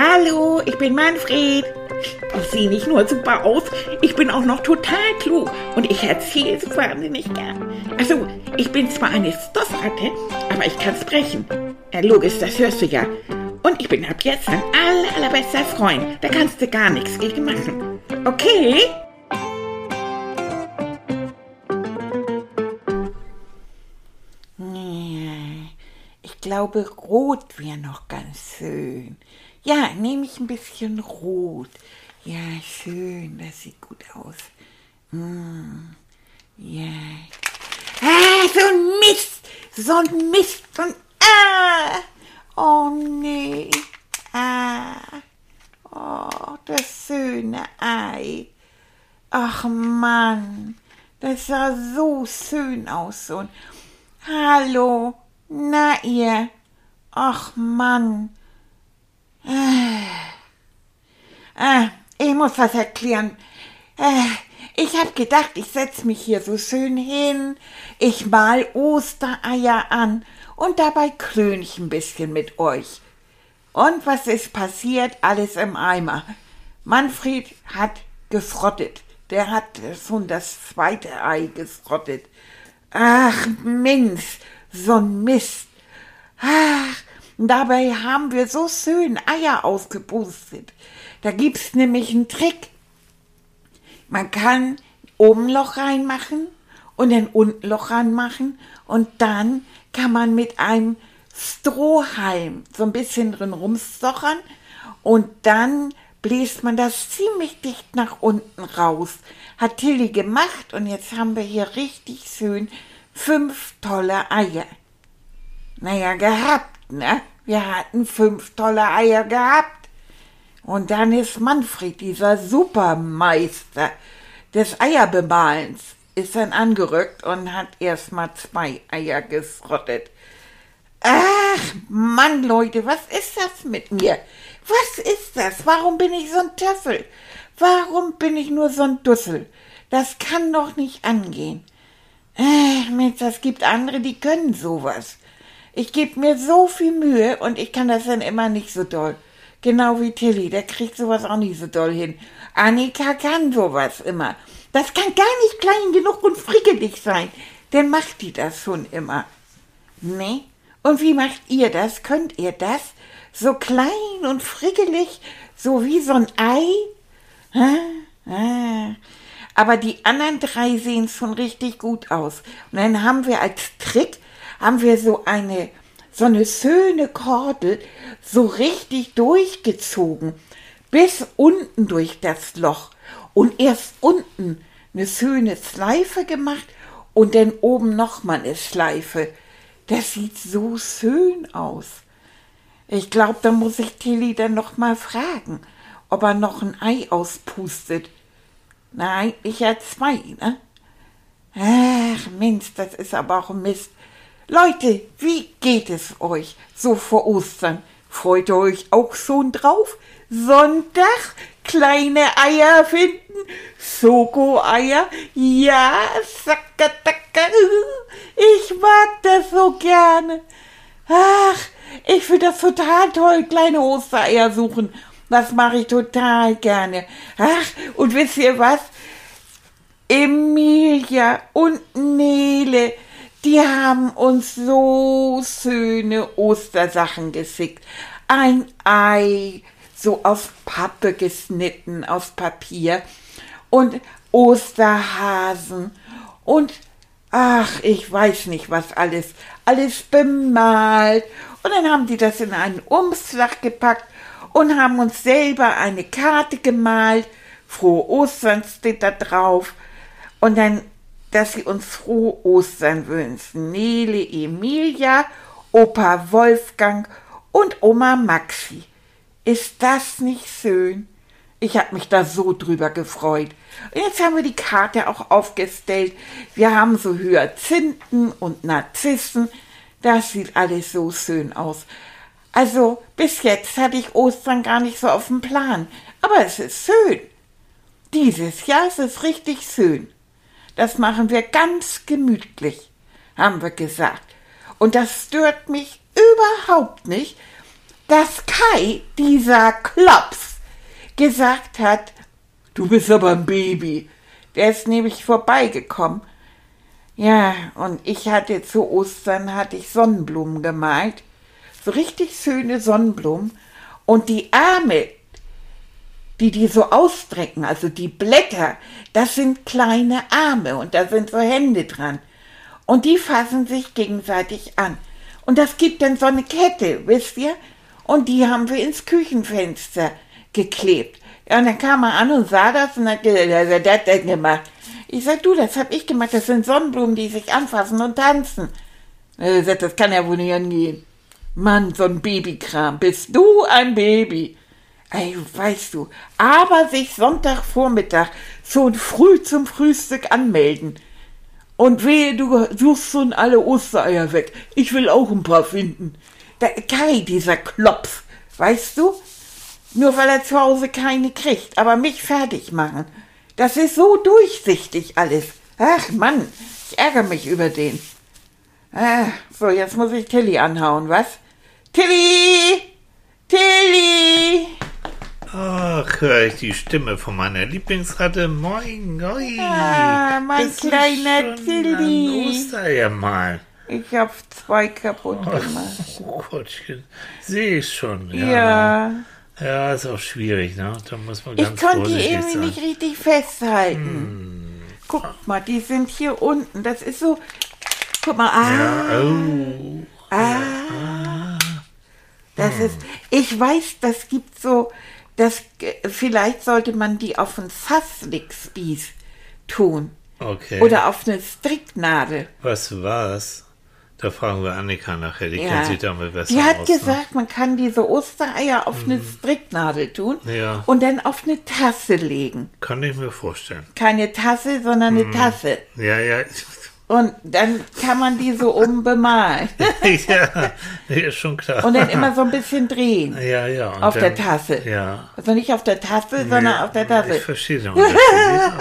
Hallo, ich bin Manfred. Ich sehe nicht nur super aus, ich bin auch noch total klug und ich erzähle es wahnsinnig gern. Also, ich bin zwar eine Stoffratte, aber ich kann sprechen. Ja, logisch, das hörst du ja. Und ich bin ab jetzt dein aller, allerbester Freund. Da kannst du gar nichts gegen machen. Okay? Ich glaube, rot wäre noch ganz schön. Ja, nehme ich ein bisschen rot. Ja, schön, das sieht gut aus. Mm, ja. Ah, so ein Mist! So ein Mist! So ein Ah! Oh nee. Ah. Oh, das schöne Ei. Ach Mann, das sah so schön aus. Und hallo, na ihr. Ach Mann. Ah, ich muss was erklären. Ah, ich hab gedacht, ich setz mich hier so schön hin, ich mal Ostereier an und dabei klön ich ein bisschen mit euch. Und was ist passiert? Alles im Eimer. Manfred hat gefrottet. Der hat schon das zweite Ei gefrottet. Ach, Mensch, so ein Mist. Ach, dabei haben wir so schön Eier ausgepustet. Da gibt's nämlich einen Trick. Man kann oben Loch reinmachen und dann unten Loch reinmachen und dann kann man mit einem Strohhalm so ein bisschen drin rumstochern und dann bläst man das ziemlich dicht nach unten raus. Hat Tilly gemacht und jetzt haben wir hier richtig schön fünf tolle Eier. Naja, gehabt, ne? Wir hatten fünf tolle Eier gehabt. Und dann ist Manfred, dieser Supermeister des Eierbemalens, ist dann angerückt und hat erst mal zwei Eier gefrottet. Ach, Mann, Leute, was ist das mit mir? Was ist das? Warum bin ich so ein Töffel? Warum bin ich nur so ein Dussel? Das kann doch nicht angehen. Äh, Mensch, das gibt andere, die können sowas. Ich gebe mir so viel Mühe und ich kann das dann immer nicht so doll. Genau wie Tilly, der kriegt sowas auch nicht so doll hin. Annika kann sowas immer. Das kann gar nicht klein genug und frickelig sein. Dann macht die das schon immer. Ne? Und wie macht ihr das? Könnt ihr das? So klein und frickelig, so wie so ein Ei? Ah. Aber die anderen drei sehen schon richtig gut aus. Und dann haben wir als Trick, haben wir so eine, so eine schöne Kordel so richtig durchgezogen. Bis unten durch das Loch und erst unten eine schöne Schleife gemacht und dann oben nochmal eine Schleife. Das sieht so schön aus. Ich glaube, da muss ich Tilly dann noch mal fragen, ob er noch ein Ei auspustet. Nein, ich ja zwei, ne? Ach, Mensch, das ist aber auch Mist. Leute, wie geht es euch so vor Ostern? Freut ihr euch auch schon drauf? Sonntag kleine Eier finden, Schoko-Eier, ja, sackatacka, ich mag das so gerne. Ach, ich finde das total toll, kleine Ostereier suchen. Das mache ich total gerne. Ach, und wisst ihr was? Emilia und Nele, die haben uns so schöne Ostersachen geschickt. Ein Ei, so aus Pappe geschnitten, aus Papier und Osterhasen und ach, ich weiß nicht was alles, alles bemalt. Und dann haben die das in einen Umschlag gepackt und haben uns selber eine Karte gemalt. Frohe Ostern steht da drauf. Und dann, dass sie uns frohe Ostern wünschen. Nele Emilia, Opa Wolfgang und Oma Maxi. Ist das nicht schön? Ich habe mich da so drüber gefreut. Und jetzt haben wir die Karte auch aufgestellt. Wir haben so Hyazinthen und Narzissen. Das sieht alles so schön aus. Also bis jetzt hatte ich Ostern gar nicht so auf dem Plan. Aber es ist schön. Dieses Jahr ist es richtig schön. Das machen wir ganz gemütlich, haben wir gesagt. Und das stört mich überhaupt nicht, dass Kai, dieser Klops, gesagt hat, du bist aber ein Baby. Der ist nämlich vorbeigekommen. Ja, und ich hatte zu Ostern hatte ich Sonnenblumen gemalt. So richtig schöne Sonnenblumen. Und die Arme, die die so ausstrecken, also die Blätter, das sind kleine Arme und da sind so Hände dran. Und die fassen sich gegenseitig an. Und das gibt dann so eine Kette, wisst ihr? Und die haben wir ins Küchenfenster geklebt. Ja, und dann kam er an und sah das und hat gesagt, das denn gemacht? Ich sag, du, das hab ich gemacht, das sind Sonnenblumen, die sich anfassen und tanzen. Er sagt, das kann ja wohl nicht angehen. Mann, so ein Babykram, bist du ein Baby? Ey, weißt du, aber sich Sonntagvormittag schon früh zum Frühstück anmelden. Und wehe, du suchst schon alle Ostereier weg. Ich will auch ein paar finden. Der Kai, dieser Klopf, weißt du? Nur weil er zu Hause keine kriegt, aber mich fertig machen. Das ist so durchsichtig alles. Ach Mann, ich ärgere mich über den. Ah, so, jetzt muss ich Tilly anhauen, was? Tilly! Tilly! Ach, höre ich die Stimme von meiner Lieblingsratte. Moin, moin. Ah, mein du kleiner Tilly. An Ostereier mal. Ich hab zwei kaputt gemacht. Oh Gottchen, sehe ich schon. Ja. Ja. ja. ist auch schwierig, ne? Da muss man Ich ganz konnte die irgendwie sein. nicht richtig festhalten. Hm. Guck mal, die sind hier unten. Das ist so. Guck mal, ah. Ja, oh. Ah. Das ist. Ich weiß, das gibt so. Das, äh, vielleicht sollte man die auf einen Fasslickspieß tun. Okay. Oder auf eine Stricknadel. was war's? Da fragen wir Annika nachher, die Ja. kennt sich damit besser Die hat aus. ne? gesagt, man kann diese Ostereier auf eine Stricknadel tun Ja. und dann auf eine Tasse legen. Kann ich mir vorstellen. Keine Tasse, sondern Hm. eine Tasse. Ja, ja. Und dann kann man die so oben bemalen. ja, nee, ist schon klar. Und dann immer so ein bisschen drehen. ja, ja. Auf der dann- Tasse. Ja. Also nicht auf der Tasse, sondern Ja, auf der Ich Tasse. verstehe den Unterschied. ja.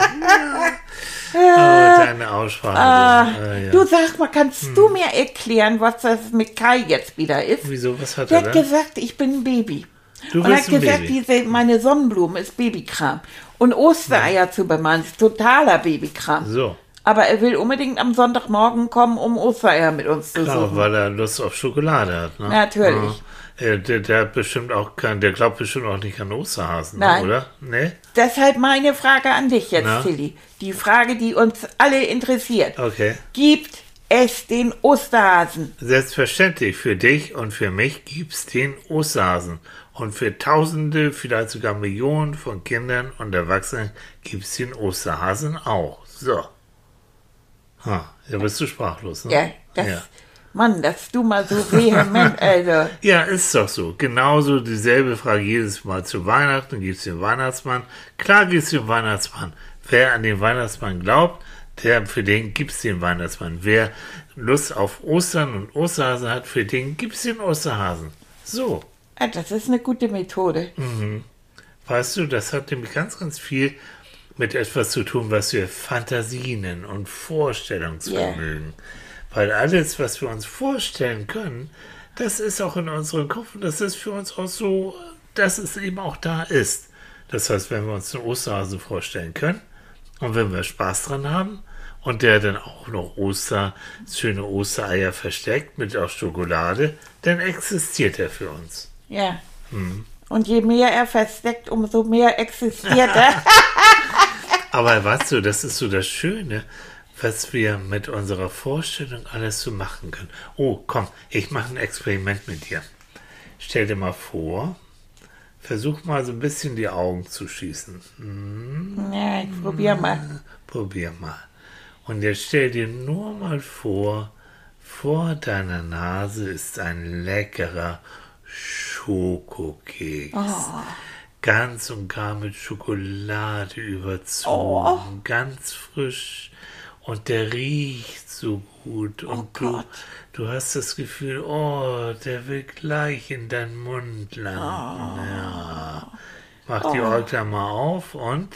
Oh, deine Aussprache. Ah, äh, ja. Du sag mal, kannst Hm. du mir erklären, was das mit Kai jetzt wieder ist? Wieso, was hat Der er hat gesagt, ich bin ein Baby. Du und bist hat gesagt, diese, meine Sonnenblume ist Babykram. Und Ostereier zu bemalen ist totaler Babykram. So, Aber er will unbedingt am Sonntagmorgen kommen, um Ostereier mit uns zu klar, suchen. weil er Lust auf Schokolade hat. Ne? Natürlich. Ja. Der, der hat bestimmt auch kein, der glaubt bestimmt auch nicht an Osterhasen, Nein. oder? Ne? Deshalb meine Frage an dich jetzt, Na? Tilly. Die Frage, die uns alle interessiert. Okay. Gibt es den Osterhasen? Selbstverständlich, für dich und für mich gibt's den Osterhasen. Und für Tausende, vielleicht sogar Millionen von Kindern und Erwachsenen gibt's den Osterhasen auch. So. Ha, da bist du sprachlos, ne? Ja, das, ja. Mann, dass du mal so vehement, also. Ja, ist doch so. Genauso dieselbe Frage jedes Mal zu Weihnachten. Gibt's den Weihnachtsmann? Klar gibt's den Weihnachtsmann. Wer an den Weihnachtsmann glaubt, der, für den gibt's den Weihnachtsmann. Wer Lust auf Ostern und Osterhasen hat, für den gibt's den Osterhasen. So. Ah, Das ist eine gute Methode. Weißt du, das hat nämlich ganz, ganz viel mit etwas zu tun, was wir Fantasien und Vorstellungsvermögen. Weil alles, was wir uns vorstellen können, das ist auch in unserem Kopf und das ist für uns auch so, dass es eben auch da ist. Das heißt, wenn wir uns einen Osterhasen vorstellen können und wenn wir Spaß dran haben und der dann auch noch Oster, schöne Ostereier versteckt mit auch Schokolade, dann existiert er für uns. Ja. Hm. Und je mehr er versteckt, umso mehr existiert er. Aber weißt du, das ist so das Schöne, was wir mit unserer Vorstellung alles so machen können. Oh, komm, ich mache ein Experiment mit dir. Stell dir mal vor, versuch mal so ein bisschen die Augen zu schießen. Hm, ja, ich probier mal. probier mal. Und jetzt stell dir nur mal vor, vor deiner Nase ist ein leckerer Schokokeks. Ganz und gar mit Schokolade überzogen, ganz frisch. Und der riecht so gut. Und du, Gott. du hast das Gefühl, oh, der will gleich in deinen Mund landen. Ja. Mach die Äuglein mal auf und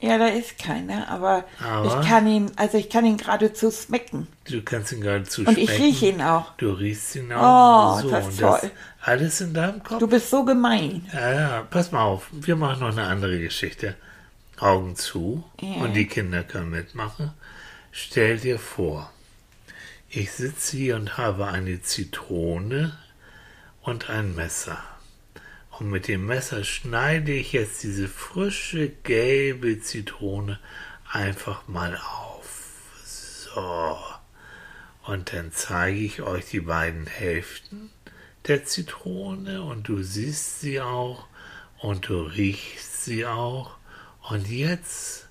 Ja, da ist keiner, aber, Aber? ich kann ihn, also ich kann ihn geradezu schmecken. Du kannst ihn geradezu Und ich schmecken. rieche ihn auch. Du riechst ihn auch. Oh, so, das und ist toll. alles in deinem Kopf. Du bist so gemein. Ja, ja, pass mal auf. Wir machen noch eine andere Geschichte. Augen zu Ja. und die Kinder können mitmachen. Stell dir vor, ich sitze hier und habe eine Zitrone und ein Messer. Und mit dem Messer schneide ich jetzt diese frische gelbe Zitrone einfach mal auf. So. Und dann zeige ich euch die beiden Hälften der Zitrone und du siehst sie auch und du riechst sie auch. Und jetzt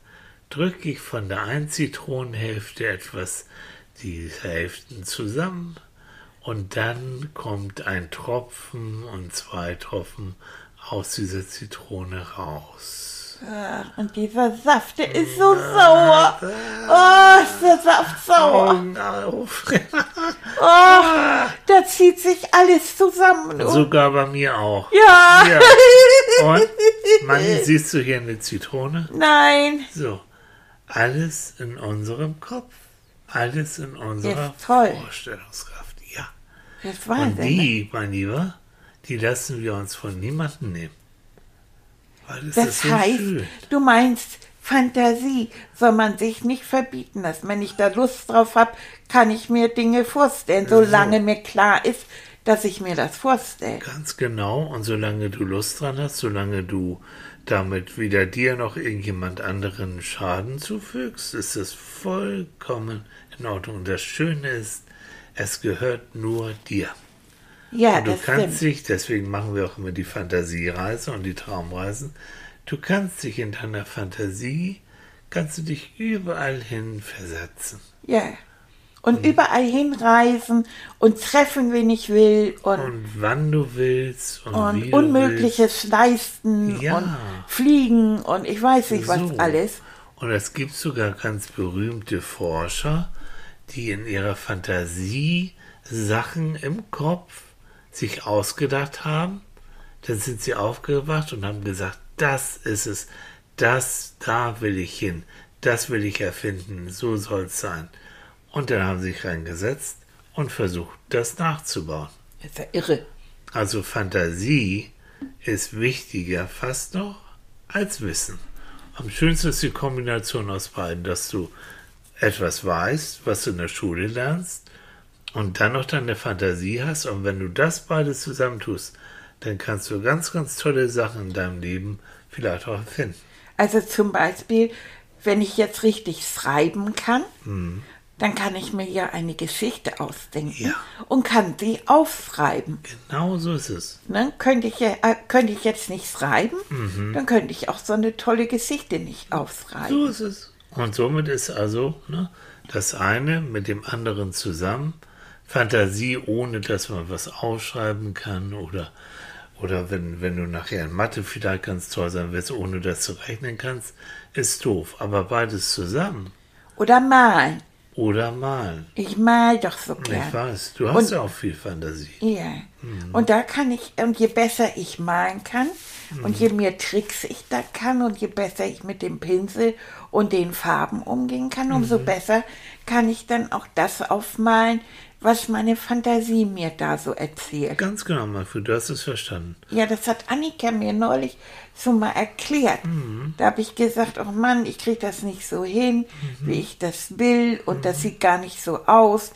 drücke ich von der einen Zitronenhälfte etwas die Hälften zusammen und dann kommt ein Tropfen und zwei Tropfen aus dieser Zitrone raus. Ah, Und dieser Saft, der ist so sauer. Oh, ist der Saft sauer. Augen auf. Oh, da zieht sich alles zusammen. Sogar bei mir auch. ja. Ja. Und, Manni, siehst du hier eine Zitrone? Nein. So, alles in unserem Kopf. Alles in unserer. Vorstellungskraft. Das ist Und Wahnsinn. ne? die, mein Lieber, die lassen wir uns von niemandem nehmen. Weil das, Das ist so heißt, schön. du meinst, Fantasie soll man sich nicht verbieten lassen. Wenn ich da Lust drauf habe, kann ich mir Dinge vorstellen, solange mir klar ist, dass ich mir das vorstelle. Ganz genau. Und solange du Lust dran hast, solange du damit weder dir noch irgendjemand anderen Schaden zufügst, ist es vollkommen in Ordnung. Und das Schöne ist, es gehört nur dir. Ja, Und du kannst stimmt. dich, deswegen machen wir auch immer die Fantasiereise und die Traumreisen, du kannst dich in deiner Fantasie, kannst du dich überall hin versetzen. Ja. Und überall hinreisen und treffen, wen ich will und, Und wann du willst und, und wie du Unmögliches leisten Ja. und fliegen und ich weiß nicht was So. alles. Und es gibt sogar ganz berühmte Forscher, die in ihrer Fantasie Sachen im Kopf sich ausgedacht haben. Dann sind sie aufgewacht und haben gesagt, das ist es, das, da will ich hin, das will ich erfinden, so soll es sein. Und dann haben sie sich reingesetzt und versucht, das nachzubauen. Das ist ja irre. Also Fantasie ist wichtiger fast noch als Wissen. Am schönsten ist die Kombination aus beiden, dass du etwas weißt, was du in der Schule lernst und dann noch deine Fantasie hast und wenn du das beides zusammentust, dann kannst du ganz, ganz tolle Sachen in deinem Leben vielleicht auch erfinden. Also zum Beispiel, wenn ich jetzt richtig schreiben kann, Mhm. dann kann ich mir ja eine Geschichte ausdenken Ja. und kann sie aufschreiben. Genau so ist es. Ne? Könnte, ich, äh, könnte ich jetzt nicht schreiben, Mhm. dann könnte ich auch so eine tolle Geschichte nicht aufschreiben. So ist es. Und somit ist also ne, das eine mit dem anderen zusammen. Fantasie, ohne dass man was aufschreiben kann oder, oder wenn, wenn du nachher in Mathe vielleicht ganz toll sein willst, ohne dass du rechnen kannst, ist doof. Aber beides zusammen Oder malen. oder malen. Ich mal doch so Ich gern. weiß, du hast Und- ja auch viel Fantasie. Ja. Mhm. Und da kann ich, und je besser ich malen kann und Mhm. je mehr Tricks ich da kann und je besser ich mit dem Pinsel und den Farben umgehen kann, Mhm. umso besser kann ich dann auch das aufmalen, was meine Fantasie mir da so erzählt. Ganz genau, Manfred, du hast es verstanden. Ja, das hat Annika mir neulich so mal erklärt. Mhm. Da habe ich gesagt, oh Mann, ich kriege das nicht so hin, Mhm. wie ich das will und das sieht gar nicht so aus.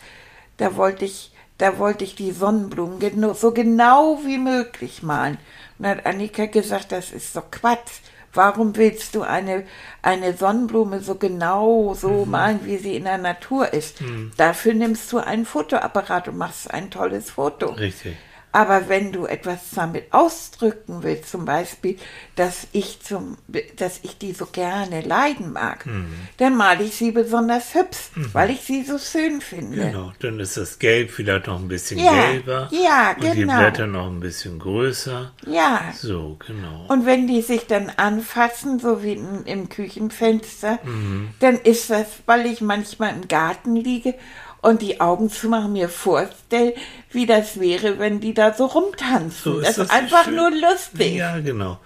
Da wollte ich, da wollte ich die Sonnenblumen so genau wie möglich malen. Und hat Annika gesagt, das ist doch Quatsch. Warum willst du eine, eine Sonnenblume so genau so Mhm. malen, wie sie in der Natur ist? Dafür nimmst du einen Fotoapparat und machst ein tolles Foto. Richtig. Aber wenn du etwas damit ausdrücken willst, zum Beispiel, dass ich zum, dass ich die so gerne leiden mag, Mhm. dann male ich sie besonders hübsch, weil ich sie so schön finde. Genau, dann ist das Gelb vielleicht noch ein bisschen Ja, gelber. ja, Und die genau. Blätter noch ein bisschen größer. Ja. So, genau. Und wenn die sich dann anfassen, so wie im, im Küchenfenster, Mhm. dann ist das, weil ich manchmal im Garten liege und die Augen zumachen, mir vorstelle, wie das wäre, wenn die da so rumtanzen. So das das ist einfach schön. nur lustig. Ja, genau.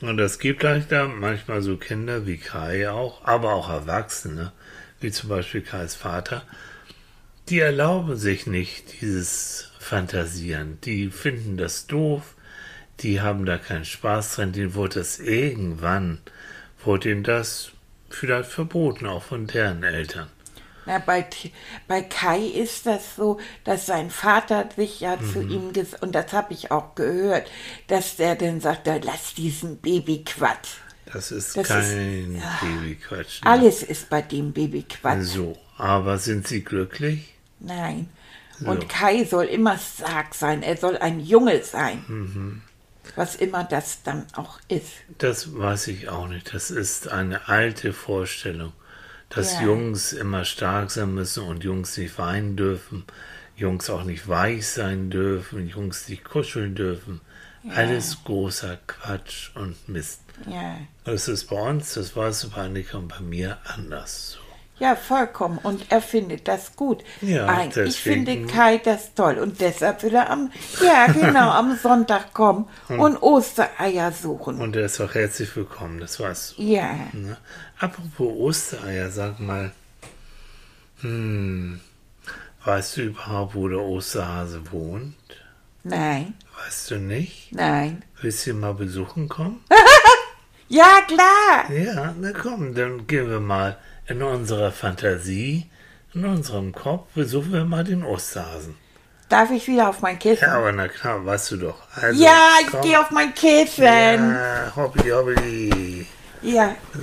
Und es gibt halt da manchmal so Kinder wie Kai auch, aber auch Erwachsene, wie zum Beispiel Kais Vater, die erlauben sich nicht dieses Fantasieren. Die finden das doof, die haben da keinen Spaß dran, denen wurde das irgendwann, wurde ihnen das vielleicht verboten, auch von deren Eltern. Na, bei, bei Kai ist das so, dass sein Vater sich ja mhm. zu ihm, ges und das habe ich auch gehört, dass der dann sagt, lass diesen Babyquatsch. Das ist das kein ist, Babyquatsch. Ne? Alles ist bei dem Babyquatsch. So, aber sind Sie glücklich? Nein. So. Und Kai soll immer stark sein, er soll ein Junge sein. Mhm. Was immer das dann auch ist. Das weiß ich auch nicht. Das ist eine alte Vorstellung dass ja. Jungs immer stark sein müssen und Jungs nicht weinen dürfen, Jungs auch nicht weich sein dürfen, Jungs nicht kuscheln dürfen. Ja. Alles großer Quatsch und Mist. Ja. Das ist bei uns, das war es bei Annika und bei mir anders so. Ja, vollkommen. Und er findet das gut. Ja, Ein, ich finde Kai das toll. Und deshalb will er am, ja, genau, am Sonntag kommen und, und, Ostereier suchen. Und er ist auch herzlich willkommen, das war's. Ja. Ne? Apropos Ostereier, sag mal, hm, weißt du überhaupt, wo der Osterhase wohnt? Nein. Weißt du nicht? Nein. Willst du ihn mal besuchen kommen? ja, klar. Ja, na komm, dann gehen wir mal in unserer Fantasie, in unserem Kopf, besuchen wir mal den Osterhasen. Darf ich wieder auf mein Kissen? Ja, aber na klar, weißt du doch. Also, ja, ich gehe auf mein Kissen. Ja, hoppli, hoppli. Ja. So.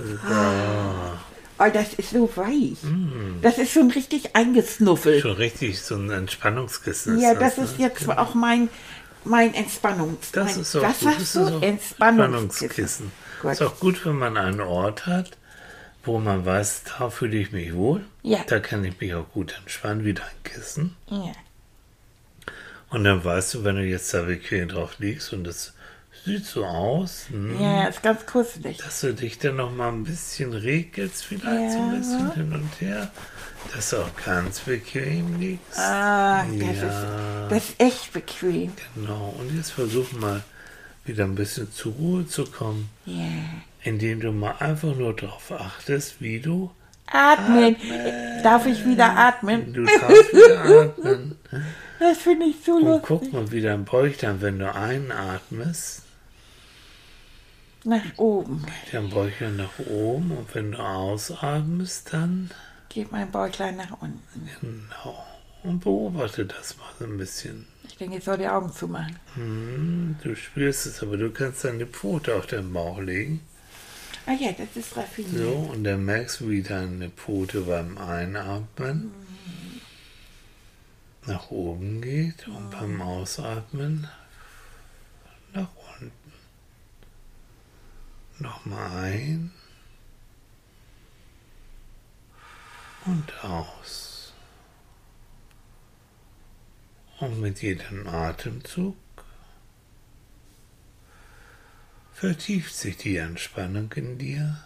Oh, das ist so weich. Mm. Das ist schon richtig eingesnuffelt. Schon richtig so ein Entspannungskissen. Ja, das, das ist ne? jetzt auch mein, mein Entspannungskissen. Das ist auch gut. Das auch Entspannungskissen. Gut. Ist auch gut, wenn man einen Ort hat, wo man weiß, da fühle ich mich wohl. Ja. Da kann ich mich auch gut entspannen, wie dein Kissen. Ja. Und dann weißt du, wenn du jetzt da bequem drauf liegst und es sieht so aus. Hm, ja, ist ganz kurzlich. Dass du dich dann noch mal ein bisschen regelst, vielleicht ja. so ein bisschen hin und her. Dass du auch ganz bequem liegst. Ah, ja. das, ist, das ist echt bequem. Genau. Und jetzt versuch mal wieder ein bisschen zur Ruhe zu kommen. Ja indem du mal einfach nur darauf achtest, wie du atmen. atmen. Darf ich wieder atmen? Du darfst wieder atmen. Das finde ich so lustig. Und guck mal wie dein Bäuchlein, wenn du einatmest. Nach oben. Geht dein Bäuchlein nach oben und wenn du ausatmest, dann geht mein Bäuchlein nach unten. Genau. Und beobachte das mal so ein bisschen. Ich denke, ich soll die Augen zumachen. Hm, du spürst es, aber du kannst deine Pfote auf deinen Bauch legen. Ah ja, das ist raffiniert. So, und dann merkst du, wie deine Pfote beim Einatmen mhm. nach oben geht und mhm. beim Ausatmen nach unten. Nochmal ein und aus. Und mit jedem Atemzug vertieft sich die Entspannung in dir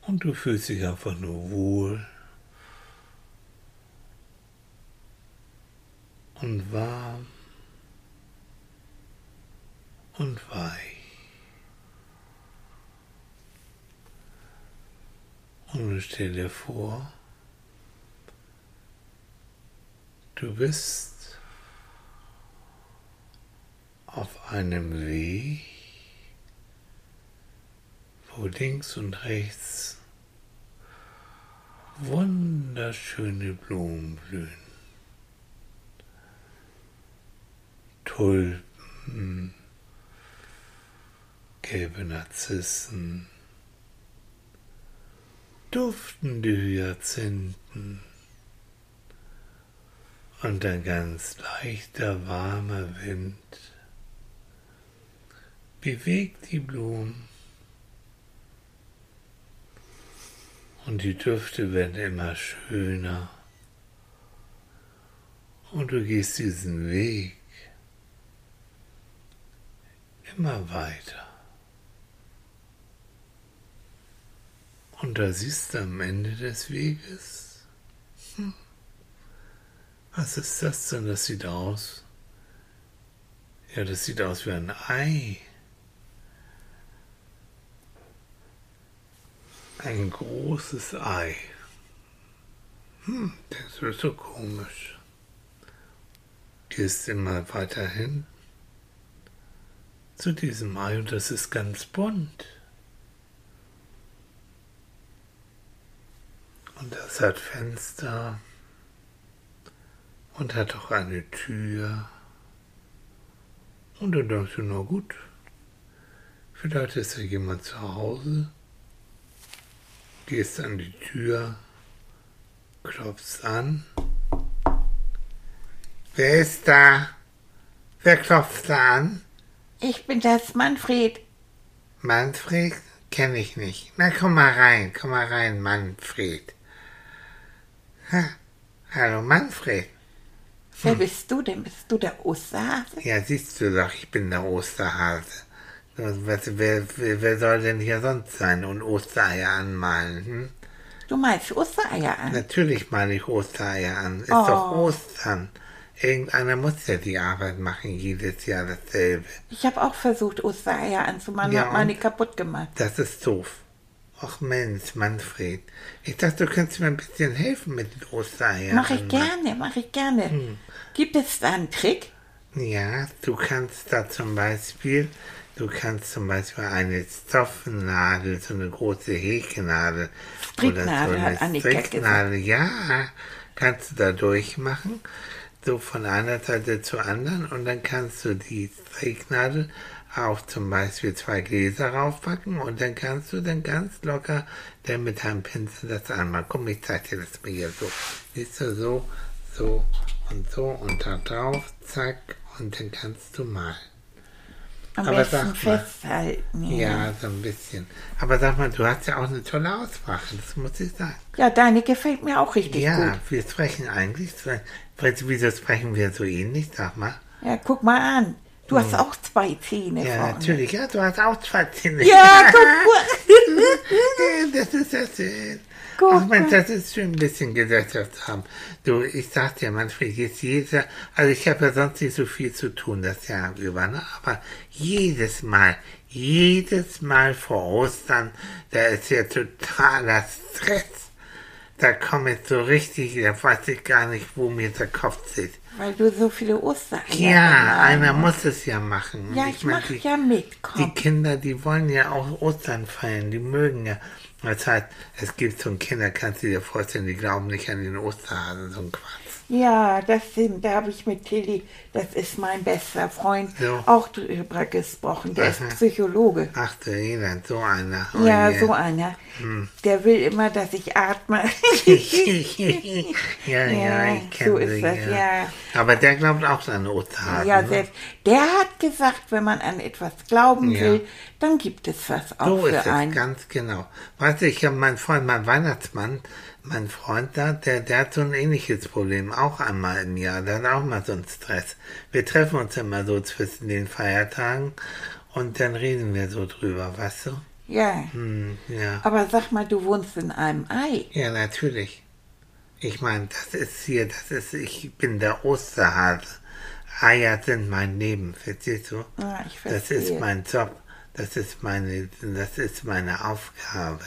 und du fühlst dich einfach nur wohl und warm und weich. Und stell dir vor, du bist auf einem Weg, wo links und rechts wunderschöne Blumen blühen. Tulpen, gelbe Narzissen, duftende Hyazinthen und ein ganz leichter, warmer Wind bewegt die Blumen und die Düfte werden immer schöner und du gehst diesen Weg immer weiter. Und da siehst du am Ende des Weges, hm, was ist das denn? Das sieht aus Ja, das sieht aus wie ein Ei. Ein großes Ei. Hm, das ist so komisch. Gehst immer weiter hin zu diesem Ei und das ist ganz bunt. Und das hat Fenster und hat auch eine Tür. Und dann denkst du, na gut, vielleicht ist ja jemand zu Hause. Gehst an die Tür, klopfst an. Wer ist da? Wer klopft da an? Ich bin das Manfred. Manfred? Kenne ich nicht. Na, komm mal rein, komm mal rein, Manfred. Ha, hallo, Manfred. Wer bist du denn? Bist du der Osterhase? Ja, siehst du doch, ich bin der Osterhase. Was, wer, wer soll denn hier sonst sein und Ostereier anmalen? Hm? Du malst Ostereier an? Natürlich male ich Ostereier an. Ist Oh. doch Ostern. Irgendeiner muss ja die Arbeit machen, jedes Jahr dasselbe. Ich habe auch versucht, Ostereier anzumalen, Ja, hab meine kaputt gemacht. Das ist doof. Ach Mensch, Manfred. Ich dachte, du könntest mir ein bisschen helfen mit den Ostereiern. Mach ich anmalen. gerne, mach ich gerne. Hm. Gibt es da einen Trick? Ja, du kannst da zum Beispiel, du kannst zum Beispiel eine Stoffnadel, so eine große Häkelnadel Stricknadel, so hat Annika Stricknadel, ja, kannst du da durchmachen, so von einer Seite zur anderen und dann kannst du die Stricknadel auf zum Beispiel zwei Gläser raufpacken und dann kannst du dann ganz locker dann mit einem Pinsel das anmalen. Komm, ich zeig dir das mal hier so. Siehst du, so, so und so und da drauf, zack, und dann kannst du malen. Am Aber besten sag mal. festhalten. Ja, so ein bisschen. Aber sag mal, du hast ja auch eine tolle Aussprache, das muss ich sagen. Ja, deine gefällt mir auch richtig ja, gut. wir sprechen eigentlich, weißt du, wieso sprechen wir so ähnlich, sag mal? Ja, guck mal an. Du hast auch zwei Zähne Hm. Ja, vorne. natürlich, ja, du hast auch zwei Zähne. Ja, guck mal. Ja, das ist ja schön. Guck Ach Mensch, mal. das ist schön, ein bisschen Gesellschaft haben. Du, ich sag dir, Manfred, jetzt jeder, also ich habe ja sonst nicht so viel zu tun das Jahr über, ne? aber jedes Mal, jedes Mal vor Ostern, da ist ja totaler Stress. Da komme ich so richtig, da weiß ich gar nicht, wo mir der Kopf sitzt. Weil du so viele Ostereier Ja, einer muss es ja machen. Ja, ich mein, mach die- ja mit, die komm. Kinder, die wollen ja auch Ostern feiern, die mögen ja. Das heißt, es gibt so Kinder, kannst du dir vorstellen, die glauben nicht an den Osterhasen, so ein Quatsch. Ja, das. Da habe ich mit Tilly, das ist mein bester Freund, So. auch drüber gesprochen. Der Aha. ist Psychologe. Ach du Elend, so einer. Oh Ja, je. so einer. Hm. Der will immer, dass ich atme. ja, ja, Ja, ich kenne so ist das, ja. Aber der glaubt auch an Osterhasen. ja, ne? selbst. Der hat gesagt, wenn man an etwas glauben Ja. will, dann gibt es was auch So für ist es, einen. ganz genau. Weißt du, ich habe meinen Freund, mein Weihnachtsmann, mein Freund da, der, der hat so ein ähnliches Problem, auch einmal im Jahr, der hat auch mal so einen Stress. Wir treffen uns immer so zwischen den Feiertagen und dann reden wir so drüber, weißt du? Ja. Hm, ja. Aber sag mal, du wohnst in einem Ei. Ja, natürlich. Ich meine, das ist hier, das ist, ich bin der Osterhase. Eier sind mein Leben, verstehst du? Ah, ich Das verstehe. ist mein Job. Das ist meine, das ist meine Aufgabe.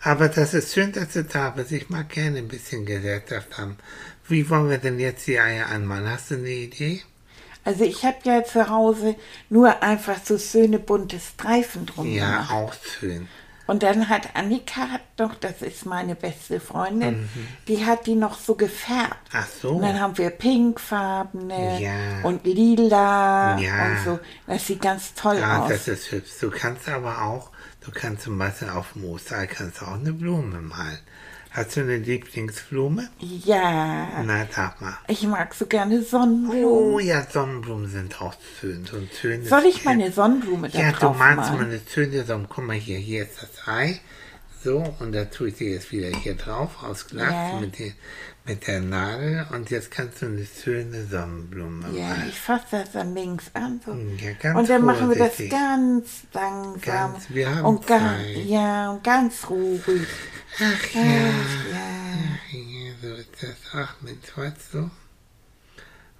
Aber das ist schön, dass du da bist. Ich mag gerne ein bisschen Gesellschaft haben. Wie wollen wir denn jetzt die Eier anmalen? Hast du eine Idee? Also ich habe ja zu Hause nur einfach so schöne bunte Streifen drum Ja, gemacht. auch schön. Und dann hat Annika hat noch, das ist meine beste Freundin, die hat die noch so gefärbt. Ach so. Und dann haben wir pinkfarbene Ja. und lila Ja. und so. Das sieht ganz toll Ja, aus. das ist hübsch. Du kannst aber auch, du kannst zum Beispiel auf Osterei kannst du auch eine Blume malen. Hast du eine Lieblingsblume? ja, Na, sag mal. ich mag so gerne Sonnenblumen. Oh ja, Sonnenblumen sind auch schön. So ein schönes Soll ich meine Sonnenblume da Ja, du drauf malst malen? mal eine schöne Sonne. Guck mal hier, hier ist das Ei. So, und da tue ich dir jetzt wieder hier drauf aus Glas Ja. mit, der, mit der Nadel. Und jetzt kannst du eine schöne Sonnenblume Ja, malen. ich fasse das dann links an. So. Ja, und dann machen wir das ganz langsam. Ganz- wir haben und ga Zeit. Ja, und ganz ruhig. Ach ja. Ach, ja. Ja, so ist das. Ach Mensch, weißt du?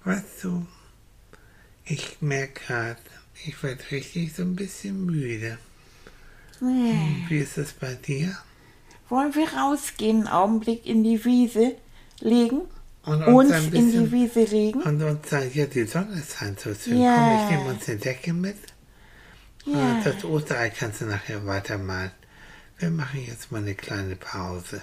Weißt du? Ich merke gerade, ich werde richtig so ein bisschen müde. Nee. Wie ist es bei dir? Wollen wir rausgehen, einen Augenblick in die Wiese legen? Und Uns ein in die bisschen- Wiese legen? Und uns sagen, ja, die Sonne scheint so schön. Ja. Komm, ich nehme uns eine Decke mit. Ja. Und das Osterei kannst du nachher weitermalen. Wir machen jetzt mal eine kleine Pause.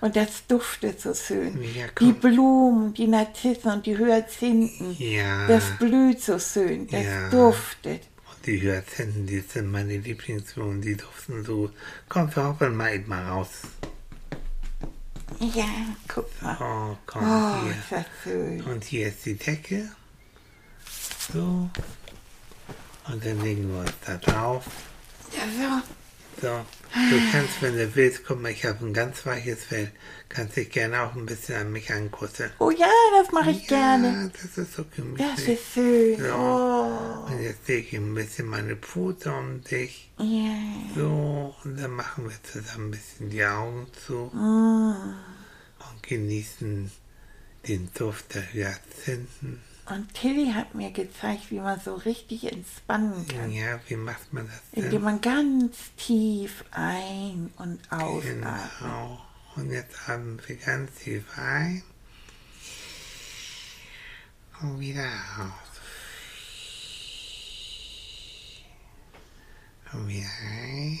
Und das duftet so schön. Ja, die. Blumen, die Narzissen und die Hyazinthen. Ja. Das blüht so schön, das Ja. duftet. Die Hyazinthen, die sind meine Lieblingsblumen, die duften so. Komm, wir hoppen mal eben mal raus. Ja, guck mal. Oh, komm, Oh, hier. ist das schön. Und hier ist die Decke. So. Und dann legen wir uns da drauf. Ja, So. Du kannst, wenn du willst, guck mal, ich habe ein ganz weiches Fell. Kannst dich gerne auch ein bisschen an mich ankuscheln. so. Oh ja, das mache ich gerne. Ja, das ist so Das gemütlich. ist schön. Ja. Oh. Und jetzt lege ich ein bisschen meine Pfote um dich. Ja. So, und dann machen wir zusammen ein bisschen die Augen zu Mm. und genießen den Duft der Hyazinthen. Und Tilly hat mir gezeigt, wie man so richtig entspannen kann. Ja, wie macht man das Indem denn? man ganz tief ein- und ausatmet. Genau. Und jetzt atmen wir ganz tief ein und wieder aus. Und wieder ein.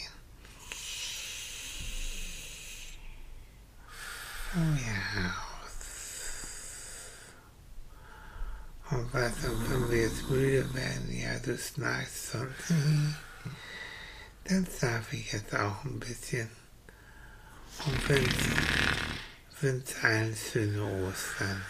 Und wieder aus. Und was, und wenn wir jetzt müde werden, ja, du schnarchst sonst. Dann darf ich jetzt auch ein bisschen. Und wünsche, wünsche allen schöne Ostern.